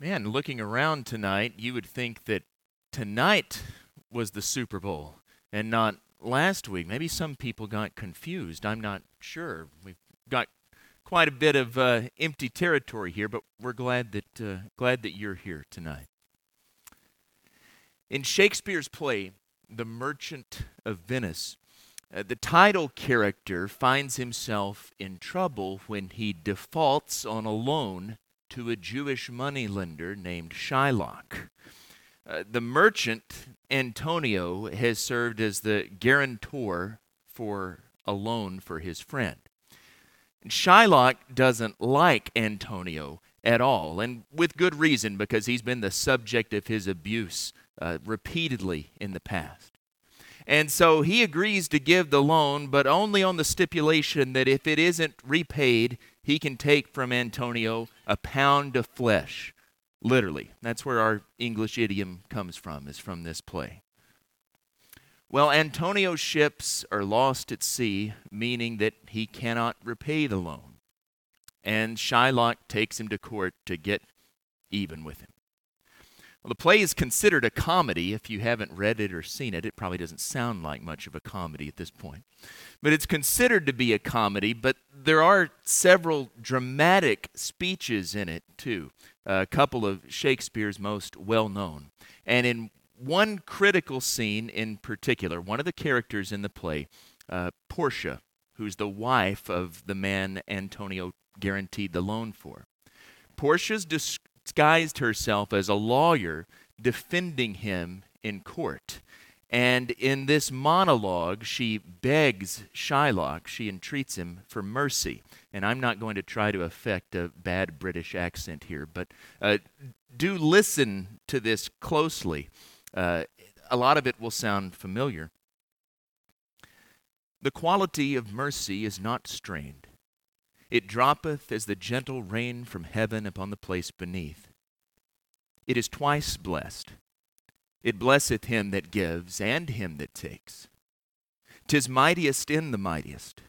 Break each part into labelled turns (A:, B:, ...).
A: Man, looking around tonight, you would think that tonight was the Super Bowl and not last week. Maybe some people got confused. I'm not sure. We've got quite a bit of uh, empty territory here, but we're glad that uh, glad that you're here tonight. In Shakespeare's play, The Merchant of Venice, uh, the title character finds himself in trouble when he defaults on a loan to a Jewish moneylender named Shylock. Uh, the merchant, Antonio, has served as the guarantor for a loan for his friend. And Shylock doesn't like Antonio at all, and with good reason, because he's been the subject of his abuse uh, repeatedly in the past. And so he agrees to give the loan, but only on the stipulation that if it isn't repaid, he can take from Antonio a pound of flesh. Literally. That's where our English idiom comes from, is from this play. Well, Antonio's ships are lost at sea, meaning that he cannot repay the loan. And Shylock takes him to court to get even with him. Well, the play is considered a comedy. If you haven't read it or seen it, it probably doesn't sound like much of a comedy at this point. But it's considered to be a comedy, but there are several dramatic speeches in it, too. A couple of Shakespeare's most well known. And in one critical scene in particular, one of the characters in the play, uh, Portia, who's the wife of the man Antonio guaranteed the loan for. Portia's disguised herself as a lawyer defending him in court. And in this monologue, she begs Shylock, she entreats him for mercy. And I'm not going to try to affect a bad British accent here, but uh, do listen to this closely. Uh, a lot of it will sound familiar. The quality of mercy is not strained. It droppeth as the gentle rain from heaven upon the place beneath. It is twice blessed it blesseth him that gives and him that takes. Tis mightiest in the mightiest.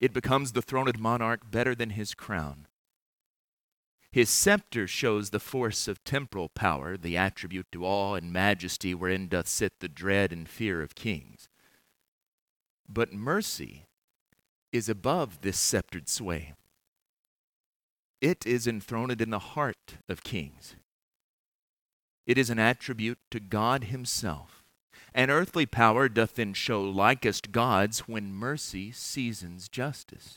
A: It becomes the throned monarch better than his crown. His scepter shows the force of temporal power, the attribute to awe and majesty wherein doth sit the dread and fear of kings. But mercy is above this sceptred sway. It is enthroned in the heart of kings. It is an attribute to God Himself. And earthly power doth then show likest God's when mercy seasons justice.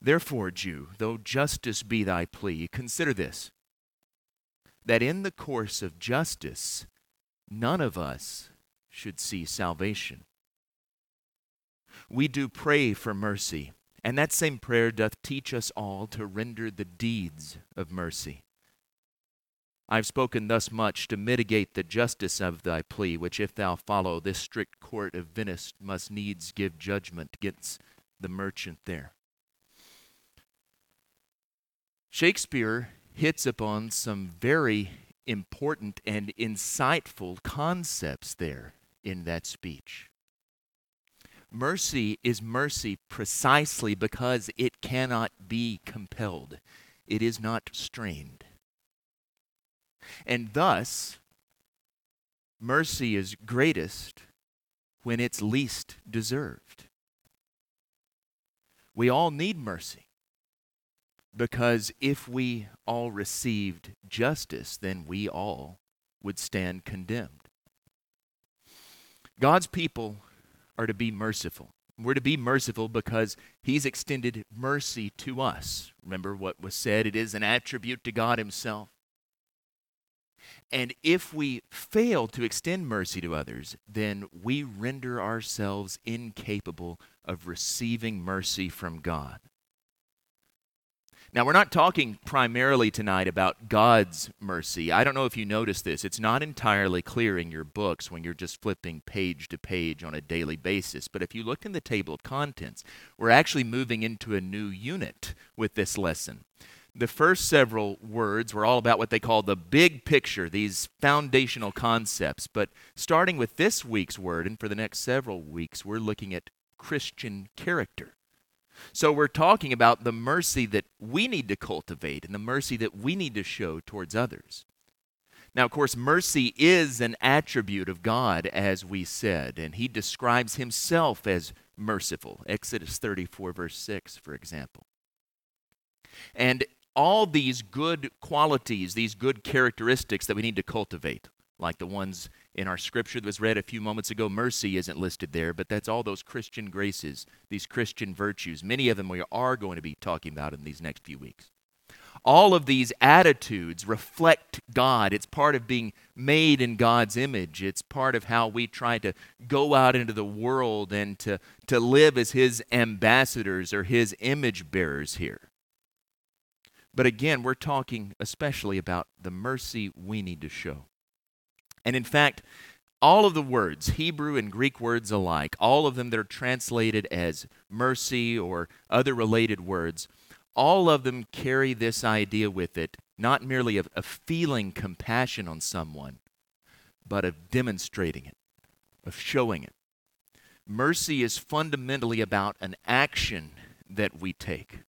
A: Therefore, Jew, though justice be thy plea, consider this that in the course of justice, none of us should see salvation. We do pray for mercy, and that same prayer doth teach us all to render the deeds of mercy. I've spoken thus much to mitigate the justice of thy plea, which if thou follow, this strict court of Venice must needs give judgment against the merchant there. Shakespeare hits upon some very important and insightful concepts there in that speech. Mercy is mercy precisely because it cannot be compelled, it is not strained. And thus, mercy is greatest when it's least deserved. We all need mercy because if we all received justice, then we all would stand condemned. God's people are to be merciful. We're to be merciful because He's extended mercy to us. Remember what was said? It is an attribute to God Himself. And if we fail to extend mercy to others, then we render ourselves incapable of receiving mercy from God. Now, we're not talking primarily tonight about God's mercy. I don't know if you noticed this. It's not entirely clear in your books when you're just flipping page to page on a daily basis. But if you look in the table of contents, we're actually moving into a new unit with this lesson the first several words were all about what they call the big picture, these foundational concepts. But starting with this week's word, and for the next several weeks, we're looking at Christian character. So we're talking about the mercy that we need to cultivate and the mercy that we need to show towards others. Now, of course, mercy is an attribute of God, as we said, and he describes himself as merciful. Exodus 34, verse 6, for example. And all these good qualities, these good characteristics that we need to cultivate, like the ones in our scripture that was read a few moments ago, mercy isn't listed there, but that's all those Christian graces, these Christian virtues. Many of them we are going to be talking about in these next few weeks. All of these attitudes reflect God. It's part of being made in God's image. It's part of how we try to go out into the world and to, to live as His ambassadors or His image bearers here. But again, we're talking especially about the mercy we need to show. And in fact, all of the words, Hebrew and Greek words alike, all of them that are translated as mercy or other related words, all of them carry this idea with it, not merely of, of feeling compassion on someone, but of demonstrating it, of showing it. Mercy is fundamentally about an action that we take.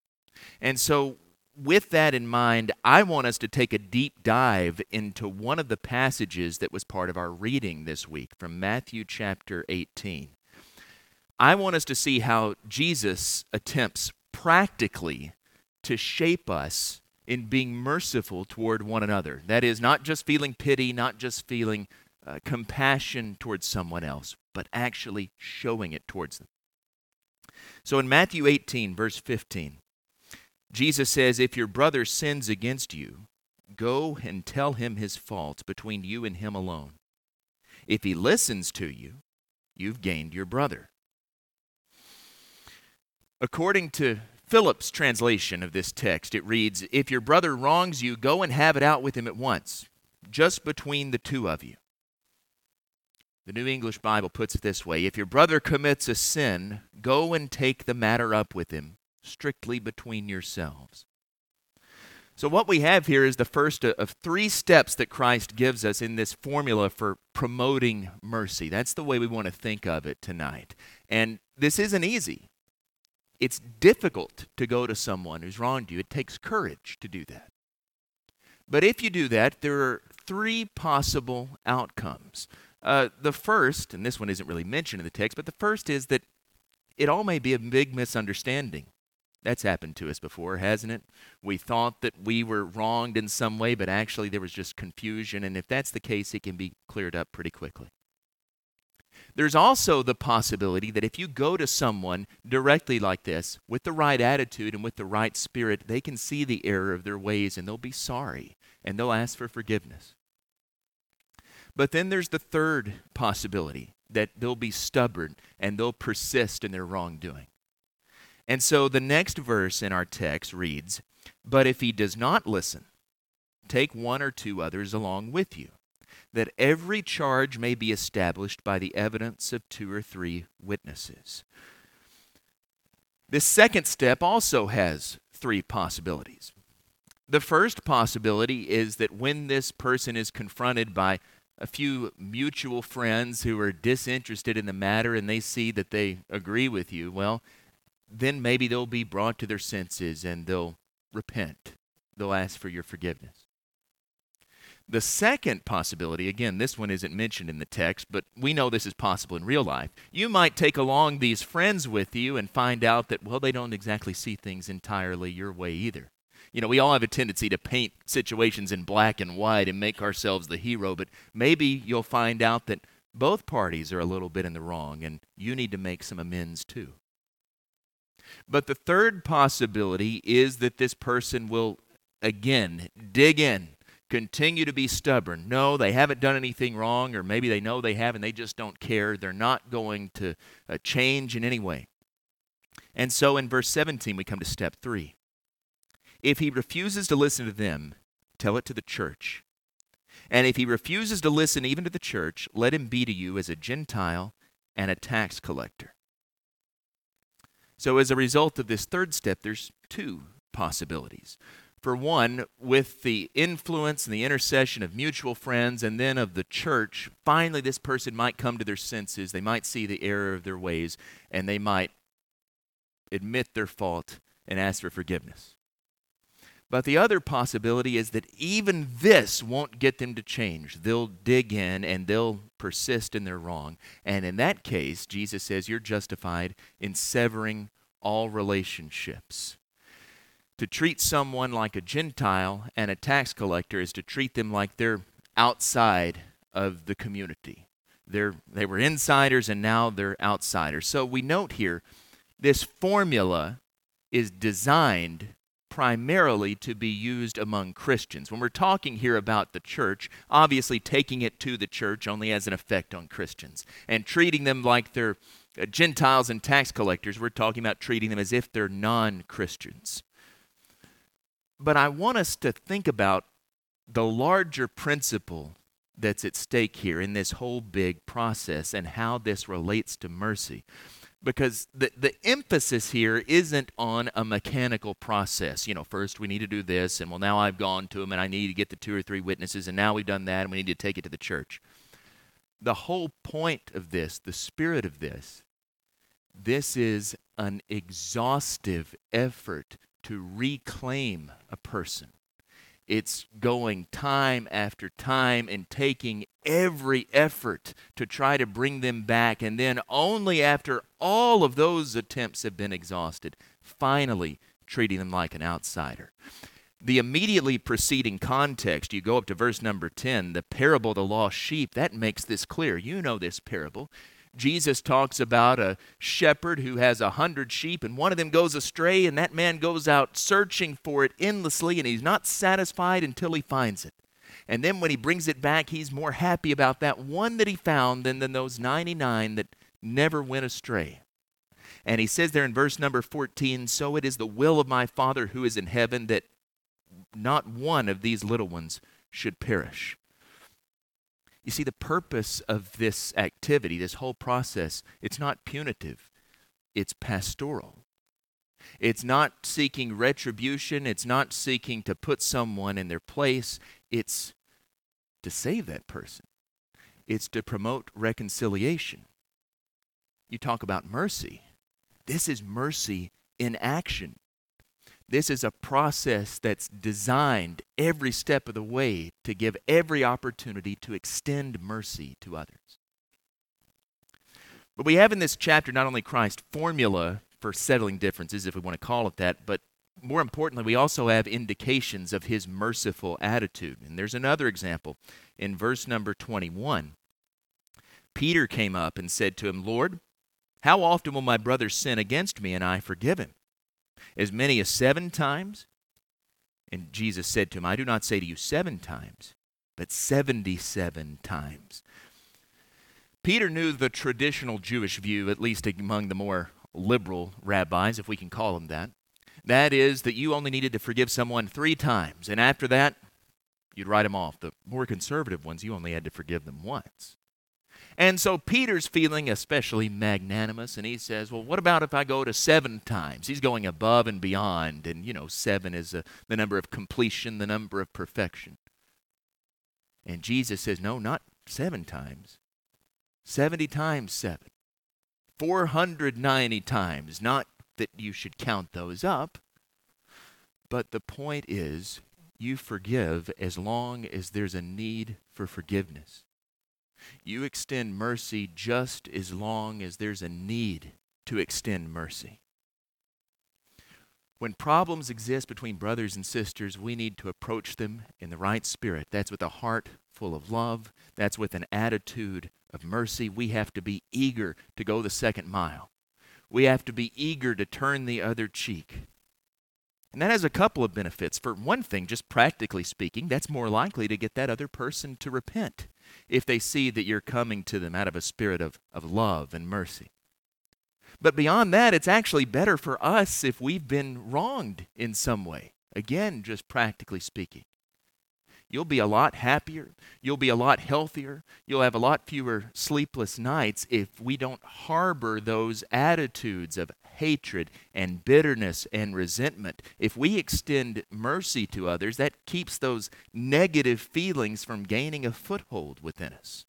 A: And so with that in mind, I want us to take a deep dive into one of the passages that was part of our reading this week from Matthew chapter 18. I want us to see how Jesus attempts practically to shape us in being merciful toward one another. That is, not just feeling pity, not just feeling uh, compassion towards someone else, but actually showing it towards them. So in Matthew 18, verse 15, Jesus says, If your brother sins against you, go and tell him his fault between you and him alone. If he listens to you, you've gained your brother. According to Phillips' translation of this text, it reads If your brother wrongs you, go and have it out with him at once, just between the two of you. The New English Bible puts it this way If your brother commits a sin, go and take the matter up with him strictly between yourselves. So, what we have here is the first of three steps that Christ gives us in this formula for promoting mercy. That's the way we want to think of it tonight. And this isn't easy. It's difficult to go to someone who's wronged you. It takes courage to do that. But if you do that, there are three possible outcomes. Uh, the first, and this one isn't really mentioned in the text, but the first is that it all may be a big misunderstanding. That's happened to us before, hasn't it? We thought that we were wronged in some way, but actually there was just confusion. And if that's the case, it can be cleared up pretty quickly. There's also the possibility that if you go to someone directly like this, with the right attitude and with the right spirit, they can see the error of their ways and they'll be sorry and they'll ask for forgiveness. But then there's the third possibility that they'll be stubborn and they'll persist in their wrongdoing. And so the next verse in our text reads But if he does not listen, take one or two others along with you, that every charge may be established by the evidence of two or three witnesses. This second step also has three possibilities. The first possibility is that when this person is confronted by a few mutual friends who are disinterested in the matter and they see that they agree with you, well, then maybe they'll be brought to their senses and they'll repent. They'll ask for your forgiveness. The second possibility, again, this one isn't mentioned in the text, but we know this is possible in real life. You might take along these friends with you and find out that, well, they don't exactly see things entirely your way either. You know, we all have a tendency to paint situations in black and white and make ourselves the hero, but maybe you'll find out that both parties are a little bit in the wrong and you need to make some amends too. But the third possibility is that this person will again dig in, continue to be stubborn. No, they haven't done anything wrong, or maybe they know they have and they just don't care. They're not going to uh, change in any way. And so in verse 17, we come to step three. If he refuses to listen to them, tell it to the church. And if he refuses to listen even to the church, let him be to you as a Gentile and a tax collector. So, as a result of this third step, there's two possibilities. For one, with the influence and the intercession of mutual friends and then of the church, finally this person might come to their senses. They might see the error of their ways and they might admit their fault, and ask for forgiveness. But the other possibility is that even this won't get them to change. They'll dig in and they'll persist in their wrong. And in that case, Jesus says you're justified in severing all relationships. To treat someone like a Gentile and a tax collector is to treat them like they're outside of the community. They're, they were insiders and now they're outsiders. So we note here this formula is designed primarily to be used among Christians. When we're talking here about the church, obviously taking it to the church only has an effect on Christians. And treating them like they're uh, Gentiles and tax collectors, we're talking about treating them as if they're non Christians. But I want us to think about the larger principle that's at stake here in this whole big process and how this relates to mercy because the, the emphasis here isn't on a mechanical process. You know, first we need to do this, and well, now I've gone to him and I need to get the two or three witnesses, and now we've done that, and we need to take it to the church. The whole point of this, the spirit of this, this is an exhaustive effort to reclaim a person. It's going time after time and taking every effort to try to bring them back. And then, only after all of those attempts have been exhausted, finally treating them like an outsider. The immediately preceding context, you go up to verse number 10, the parable of the lost sheep, that makes this clear. You know this parable. Jesus talks about a shepherd who has a hundred sheep, and one of them goes astray, and that man goes out searching for it endlessly, and he's not satisfied until he finds it. And then when he brings it back, he's more happy about that one that he found than, than those 99 that never went astray. And he says there in verse number 14 So it is the will of my Father who is in heaven that not one of these little ones should perish. You see, the purpose of this activity, this whole process, it's not punitive, it's pastoral. It's not seeking retribution, it's not seeking to put someone in their place, it's to save that person, it's to promote reconciliation. You talk about mercy. This is mercy in action. This is a process that's designed every step of the way to give every opportunity to extend mercy to others. But we have in this chapter not only Christ's formula for settling differences, if we want to call it that, but more importantly, we also have indications of his merciful attitude. And there's another example in verse number 21. Peter came up and said to him, Lord, how often will my brother sin against me and I forgive him? As many as seven times? And Jesus said to him, I do not say to you seven times, but 77 times. Peter knew the traditional Jewish view, at least among the more liberal rabbis, if we can call them that. That is, that you only needed to forgive someone three times, and after that, you'd write them off. The more conservative ones, you only had to forgive them once. And so Peter's feeling especially magnanimous, and he says, Well, what about if I go to seven times? He's going above and beyond, and you know, seven is a, the number of completion, the number of perfection. And Jesus says, No, not seven times, 70 times seven, 490 times. Not that you should count those up, but the point is, you forgive as long as there's a need for forgiveness. You extend mercy just as long as there's a need to extend mercy. When problems exist between brothers and sisters, we need to approach them in the right spirit. That's with a heart full of love, that's with an attitude of mercy. We have to be eager to go the second mile. We have to be eager to turn the other cheek. And that has a couple of benefits. For one thing, just practically speaking, that's more likely to get that other person to repent if they see that you're coming to them out of a spirit of, of love and mercy. But beyond that, it's actually better for us if we've been wronged in some way. Again, just practically speaking. You'll be a lot happier. You'll be a lot healthier. You'll have a lot fewer sleepless nights if we don't harbor those attitudes of hatred and bitterness and resentment. If we extend mercy to others, that keeps those negative feelings from gaining a foothold within us.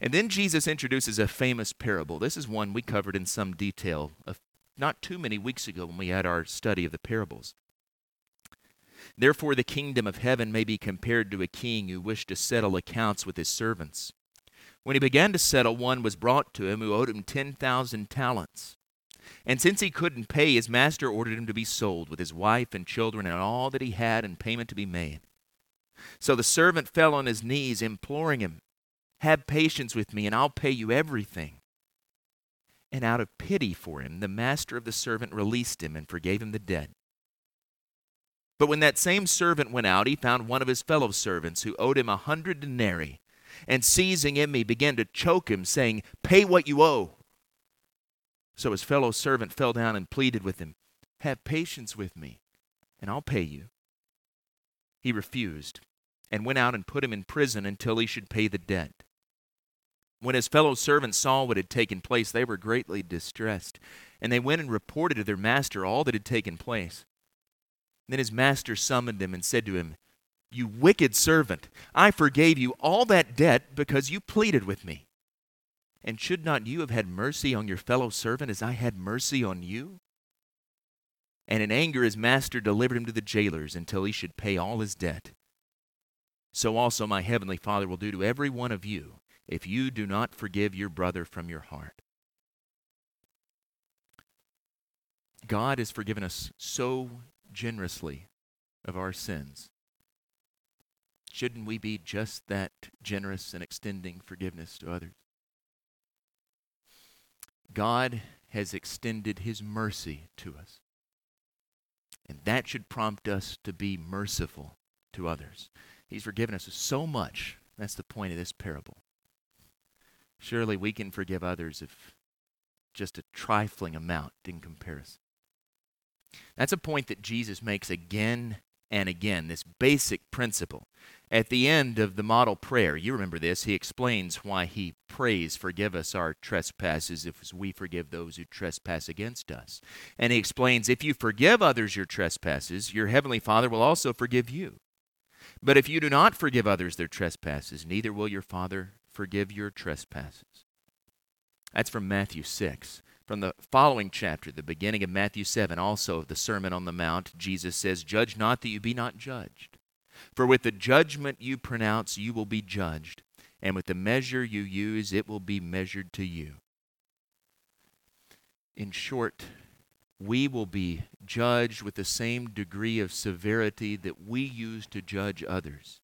A: And then Jesus introduces a famous parable. This is one we covered in some detail not too many weeks ago when we had our study of the parables. Therefore, the kingdom of heaven may be compared to a king who wished to settle accounts with his servants. When he began to settle, one was brought to him who owed him 10,000 talents. And since he couldn't pay, his master ordered him to be sold with his wife and children and all that he had and payment to be made. So the servant fell on his knees, imploring him, Have patience with me, and I'll pay you everything. And out of pity for him, the master of the servant released him and forgave him the debt. But when that same servant went out, he found one of his fellow servants who owed him a hundred denarii. And seizing him, began to choke him, saying, Pay what you owe. So his fellow servant fell down and pleaded with him, Have patience with me, and I'll pay you. He refused, and went out and put him in prison until he should pay the debt. When his fellow servants saw what had taken place, they were greatly distressed, and they went and reported to their master all that had taken place. Then his master summoned him and said to him, You wicked servant, I forgave you all that debt because you pleaded with me. And should not you have had mercy on your fellow servant as I had mercy on you? And in anger his master delivered him to the jailers until he should pay all his debt. So also my heavenly Father will do to every one of you if you do not forgive your brother from your heart. God has forgiven us so generously of our sins. Shouldn't we be just that generous in extending forgiveness to others? God has extended his mercy to us. And that should prompt us to be merciful to others. He's forgiven us so much. That's the point of this parable. Surely we can forgive others if just a trifling amount in comparison. That's a point that Jesus makes again and again, this basic principle. At the end of the model prayer, you remember this, he explains why he prays, Forgive us our trespasses if we forgive those who trespass against us. And he explains, If you forgive others your trespasses, your heavenly Father will also forgive you. But if you do not forgive others their trespasses, neither will your Father forgive your trespasses. That's from Matthew 6. From the following chapter, the beginning of Matthew 7, also of the Sermon on the Mount, Jesus says, Judge not that you be not judged. For with the judgment you pronounce, you will be judged, and with the measure you use, it will be measured to you. In short, we will be judged with the same degree of severity that we use to judge others.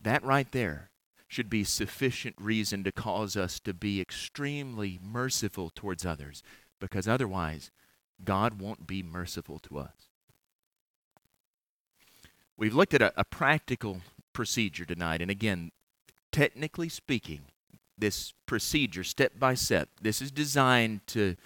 A: That right there should be sufficient reason to cause us to be extremely merciful towards others, because otherwise, God won't be merciful to us. We've looked at a, a practical procedure tonight, and again, technically speaking, this procedure, step by step, this is designed to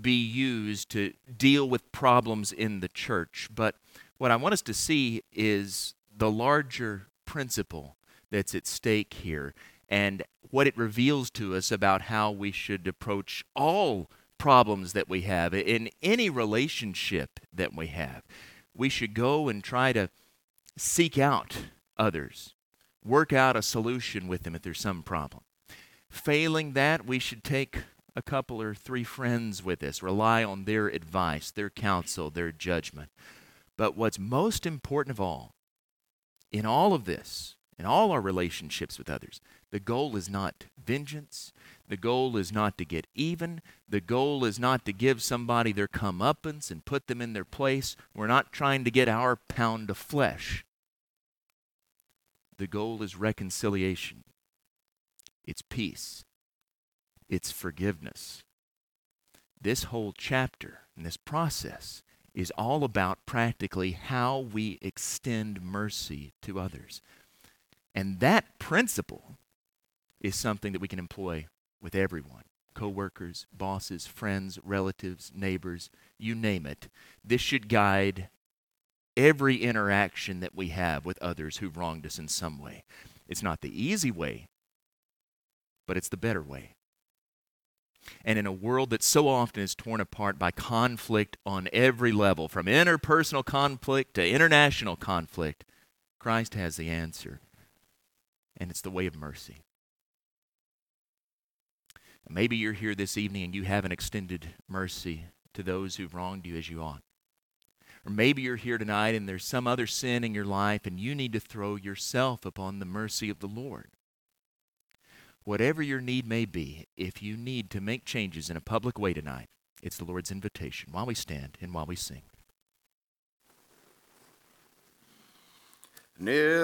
A: be used to deal with problems in the church. But what I want us to see is the larger principle that's at stake here and what it reveals to us about how we should approach all problems that we have in any relationship that we have. We should go and try to seek out others, work out a solution with them if there's some problem. Failing that, we should take a couple or three friends with us, rely on their advice, their counsel, their judgment. But what's most important of all, in all of this, in all our relationships with others. The goal is not vengeance. The goal is not to get even. The goal is not to give somebody their comeuppance and put them in their place. We're not trying to get our pound of flesh. The goal is reconciliation, it's peace, it's forgiveness. This whole chapter and this process is all about practically how we extend mercy to others. And that principle is something that we can employ with everyone coworkers, bosses, friends, relatives, neighbors, you name it. This should guide every interaction that we have with others who've wronged us in some way. It's not the easy way, but it's the better way. And in a world that so often is torn apart by conflict on every level, from interpersonal conflict to international conflict, Christ has the answer and it's the way of mercy. Maybe you're here this evening and you haven't extended mercy to those who've wronged you as you ought. Or maybe you're here tonight and there's some other sin in your life and you need to throw yourself upon the mercy of the Lord. Whatever your need may be, if you need to make changes in a public way tonight, it's the Lord's invitation while we stand and while we sing.
B: Near